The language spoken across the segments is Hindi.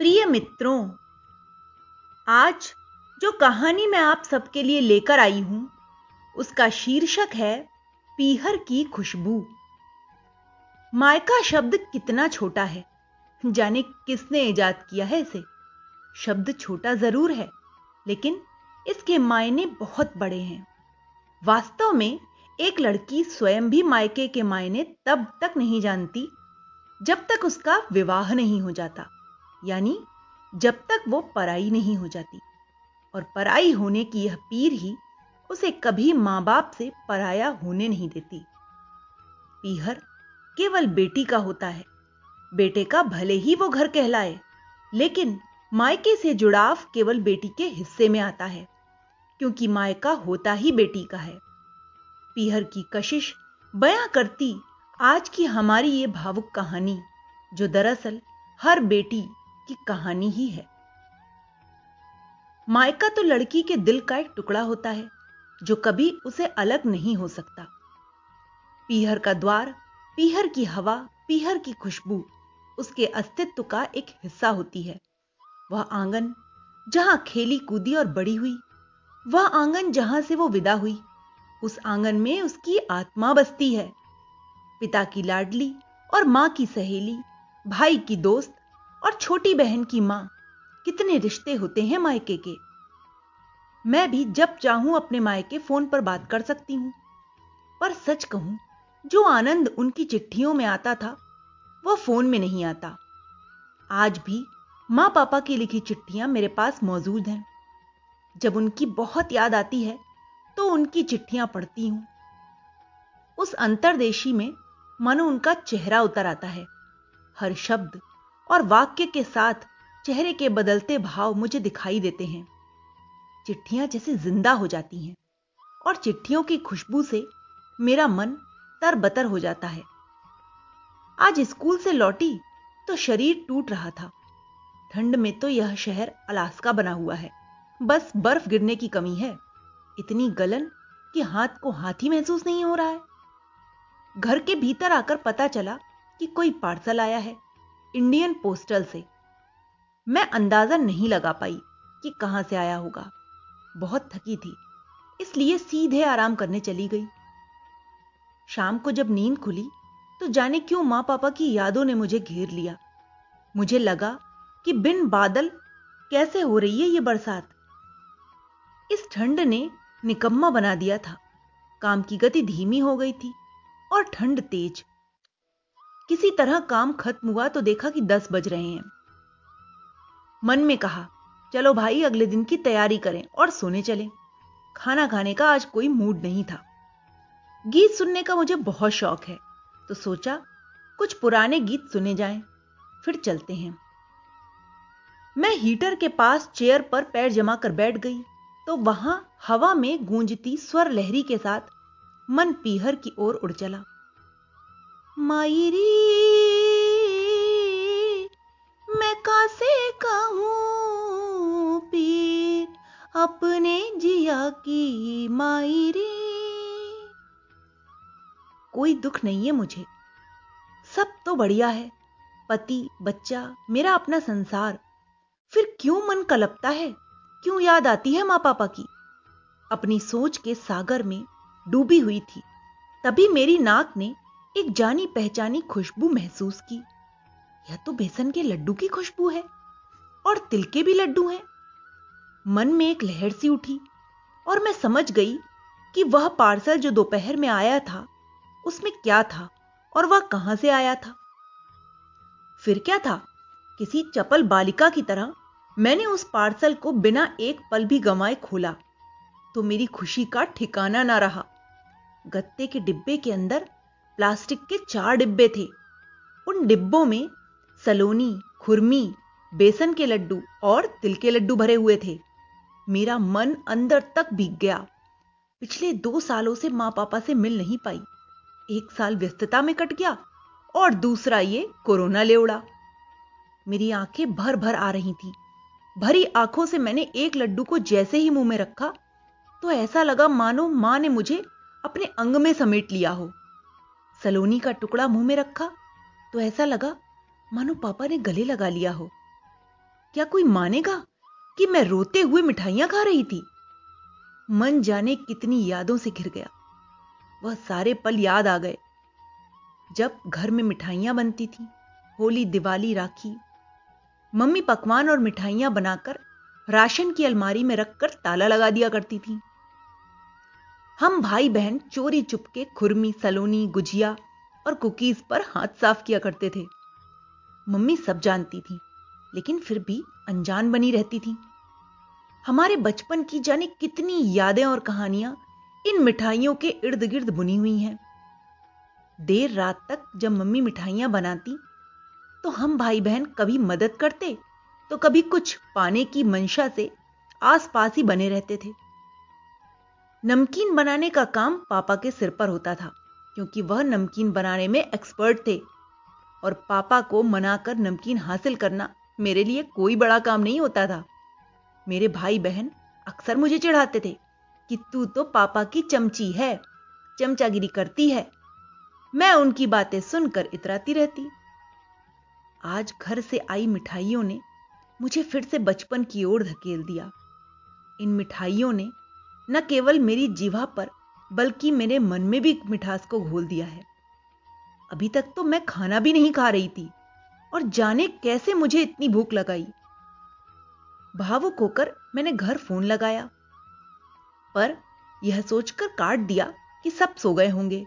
प्रिय मित्रों, आज जो कहानी मैं आप सबके लिए लेकर आई हूँ, उसका शीर्षक है पीहर की खुशबू। मायका शब्द कितना छोटा है, जाने किसने इजाद किया है इसे। शब्द छोटा ज़रूर है, लेकिन इसके मायने बहुत बड़े हैं। वास्तव में एक लड़की स्वयं भी मायके के मायने तब तक नहीं जानती, जब तक उसका विवाह नहीं हो जाता। यानी जब तक वो पराई नहीं हो जाती। और पराई होने की यह पीर ही उसे कभी माँ बाप से पराया होने नहीं देती। पीहर केवल बेटी का होता है। बेटे का भले ही वो घर कहलाए, लेकिन मायके से जुड़ाव केवल बेटी के हिस्से में आता है, क्योंकि मायका होता ही बेटी का है। पीहर की कशिश बयां करती आज की हमारी ये भावुक कहानी, जो दरअसल हर बेटी की कहानी ही है। मायका तो लड़की के दिल का एक टुकड़ा होता है, जो कभी उसे अलग नहीं हो सकता। पीहर का द्वार, पीहर की हवा, पीहर की खुशबू, उसके अस्तित्व का एक हिस्सा होती है। वह आँगन, जहाँ खेली कूदी और बड़ी हुई, वह आँगन जहाँ से वो विदा हुई, उस आँगन में उसकी आत्मा बसती है। पिता की लाडली और माँ की सहेली, भाई की दोस्त और छोटी बहन की माँ। कितने रिश्ते होते हैं मायके के। मैं भी जब चाहूँ अपने मायके फ़ोन पर बात कर सकती हूँ। पर सच कहूँ, जो आनंद उनकी चिट्ठियों में आता था वह फ़ोन में नहीं आता। आज भी माँ पापा की लिखी चिट्ठियाँ मेरे पास मौजूद हैं। जब उनकी बहुत याद आती है तो उनकी चिट्ठियाँ पढ़ती हूँ। उस अंतरदेशी में मानो उनका चेहरा उतर आता है। हर शब्द और वाक्य के साथ चेहरे के बदलते भाव मुझे दिखाई देते हैं। चिट्ठियाँ जैसे ज़िंदा हो जाती हैं और चिट्ठियों की खुशबू से मेरा मन तरबतर हो जाता है। आज स्कूल से लौटी तो शरीर टूट रहा था। ठंड में तो यह शहर अलास्का बना हुआ है। बस बर्फ़ गिरने की कमी है। इतनी गलन कि हाथ को हाथ ही महसूस नहीं हो रहा है। घर के भीतर आकर पता चला कि कोई पार्सल आया है। इंडियन पोस्टल से। मैं अंदाज़ा नहीं लगा पाई कि कहाँ से आया होगा। बहुत थकी थी, इसलिए सीधे आराम करने चली गई। शाम को जब नींद खुली तो जाने क्यों माँ पापा की यादों ने मुझे घेर लिया। मुझे लगा कि बिन बादल कैसे हो रही है यह बरसात। इस ठंड ने निकम्मा बना दिया था। काम की गति धीमी हो गई थी और ठंड तेज। किसी तरह काम खत्म हुआ तो देखा कि दस बज रहे हैं। मन में कहा, चलो भाई, अगले दिन की तैयारी करें और सोने चलें। खाना खाने का आज कोई मूड नहीं था। गीत सुनने का मुझे बहुत शौक है तो सोचा कुछ पुराने गीत सुने जाएँ, फिर चलते हैं। मैं हीटर के पास चेयर पर पैर जमा कर बैठ गई तो वहाँ हवा में गूंजती स्वर लहरी के साथ मन पीहर की ओर उड़ चला। मायरी, मैं कासे कहूँ पीर? अपने जिया की मायरी। कोई दुख नहीं है मुझे। सब तो बढ़िया है। पति, बच्चा, मेरा अपना संसार। फिर क्यों मन कलपता है? क्यों याद आती है माँ पापा की? अपनी सोच के सागर में डूबी हुई थी। तभी मेरी नाक ने एक जानी पहचानी खुशबू महसूस की। यह तो बेसन के लड्डू की खुशबू है और तिल के भी लड्डू हैं। मन में एक लहर सी उठी और मैं समझ गई कि वह पार्सल जो दोपहर में आया था, उसमें क्या था और वह कहाँ से आया था। फिर क्या था? किसी चपल बालिका की तरह मैंने उस पार्सल को बिना एक पल भी गंवाए खोला। तो मेरी खुशी का ठिकाना ना रहा। गत्ते के डिब्बे के अंदर प्लास्टिक के चार डिब्बे थे। उन डिब्बों में सलोनी, खुरमी, बेसन के लड्डू और तिल के लड्डू भरे हुए थे। मेरा मन अंदर तक भीग गया। पिछले दो सालों से माँ पापा से मिल नहीं पाई। एक साल व्यस्तता में कट गया और दूसरा ये कोरोना ले उड़ा। मेरी आँखें भर भर आ रही थी। भरी आँखों से मैंने एक लड्डू को जैसे ही मुँह में रखा तो ऐसा लगा मानो माँ ने मुझे अपने अंग में समेट लिया हो। सलोनी का टुकड़ा मुँह में रखा तो ऐसा लगा मानो पापा ने गले लगा लिया हो। क्या कोई मानेगा कि मैं रोते हुए मिठाइयाँ खा रही थी? मन जाने कितनी यादों से घिर गया। वह सारे पल याद आ गए। जब घर में मिठाइयाँ बनती थी, होली, दिवाली, राखी, मम्मी पकवान और मिठाइयाँ बनाकर राशन की अलमारी में रखकर ताला लगा दिया करती थी। हम भाई बहन चोरी चुपके खुरमी, सलोनी, गुजिया और कुकीज पर हाथ साफ़ किया करते थे। मम्मी सब जानती थी, लेकिन फिर भी अनजान बनी रहती थी। हमारे बचपन की जाने कितनी यादें और कहानियाँ इन मिठाइयों के इर्द गिर्द बुनी हुई हैं। देर रात तक जब मम्मी मिठाइयाँ बनाती तो हम भाई बहन कभी मदद करते तो कभी कुछ पाने की मंशा से आसपास ही बने रहते थे। नमकीन बनाने का काम पापा के सिर पर होता था, क्योंकि वह नमकीन बनाने में एक्सपर्ट थे। और पापा को मनाकर नमकीन हासिल करना मेरे लिए कोई बड़ा काम नहीं होता था। मेरे भाई बहन अक्सर मुझे चिढ़ाते थे कि तू तो पापा की चमची है, चमचागिरी करती है। मैं उनकी बातें सुनकर इतराती रहती। आज घर से आई मिठाइयों ने मुझे फिर से बचपन की ओर धकेल दिया। इन मिठाइयों ने न केवल मेरी जीवा पर, बल्कि मेरे मन में भी मिठास को घोल दिया है। अभी तक तो मैं खाना भी नहीं खा रही थी, और जाने कैसे मुझे इतनी भूख लगाई। भावुक होकर मैंने घर फ़ोन लगाया, पर यह सोचकर काट दिया कि सब सो गए होंगे।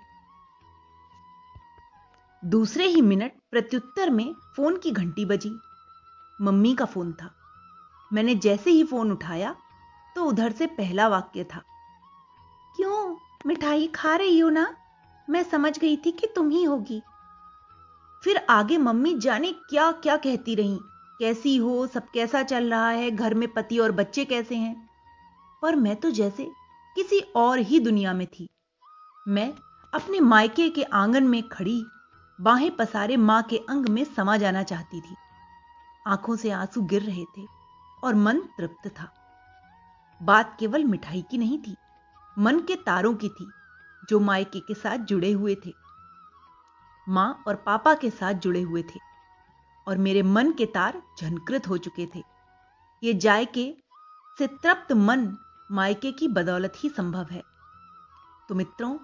दूसरे ही मिनट प्रत्युत्तर में फ़ोन की घंटी बजी। मम्मी का फ़ोन था। मैंने जैसे ही फ़ोन उठाया तो उधर से पहला वाक्य था। क्यों? मिठाई खा रही हो ना? मैं समझ गई थी कि तुम ही होगी। फिर आगे मम्मी जाने क्या क्या कहती रही। कैसी हो? सब कैसा चल रहा है? घर में पति और बच्चे कैसे हैं? पर मैं तो जैसे किसी और ही दुनिया में थी। मैं अपने मायके के आँगन में खड़ी, बाहें पसारे माँ के अंग में समा जाना चाहती थी। आँखों से आँसू गिर रहे थे और मन तृप्त था। बात केवल मिठाई की नहीं थी, मन के तारों की थी, जो मायके के साथ जुड़े हुए थे। माँ और पापा के साथ जुड़े हुए थे, और मेरे मन के तार झनकृत हो चुके थे। ये जायके से तृप्त मन मायके की बदौलत ही संभव है। तो मित्रों,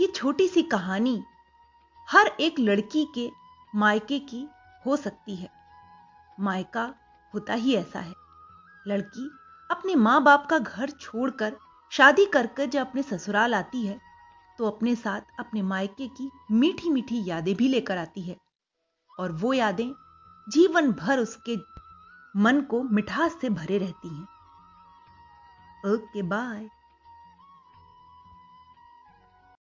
ये छोटी सी कहानी हर एक लड़की के मायके की हो सकती है। मायका होता ही ऐसा है, लड़की अपने माँ बाप का घर छोड़कर शादी कर कर जब अपने ससुराल आती है तो अपने साथ अपने मायके की मीठी मीठी यादें भी लेकर आती है। और वो यादें जीवन भर उसके मन को मिठास से भरे रहती हैं। Okay, bye.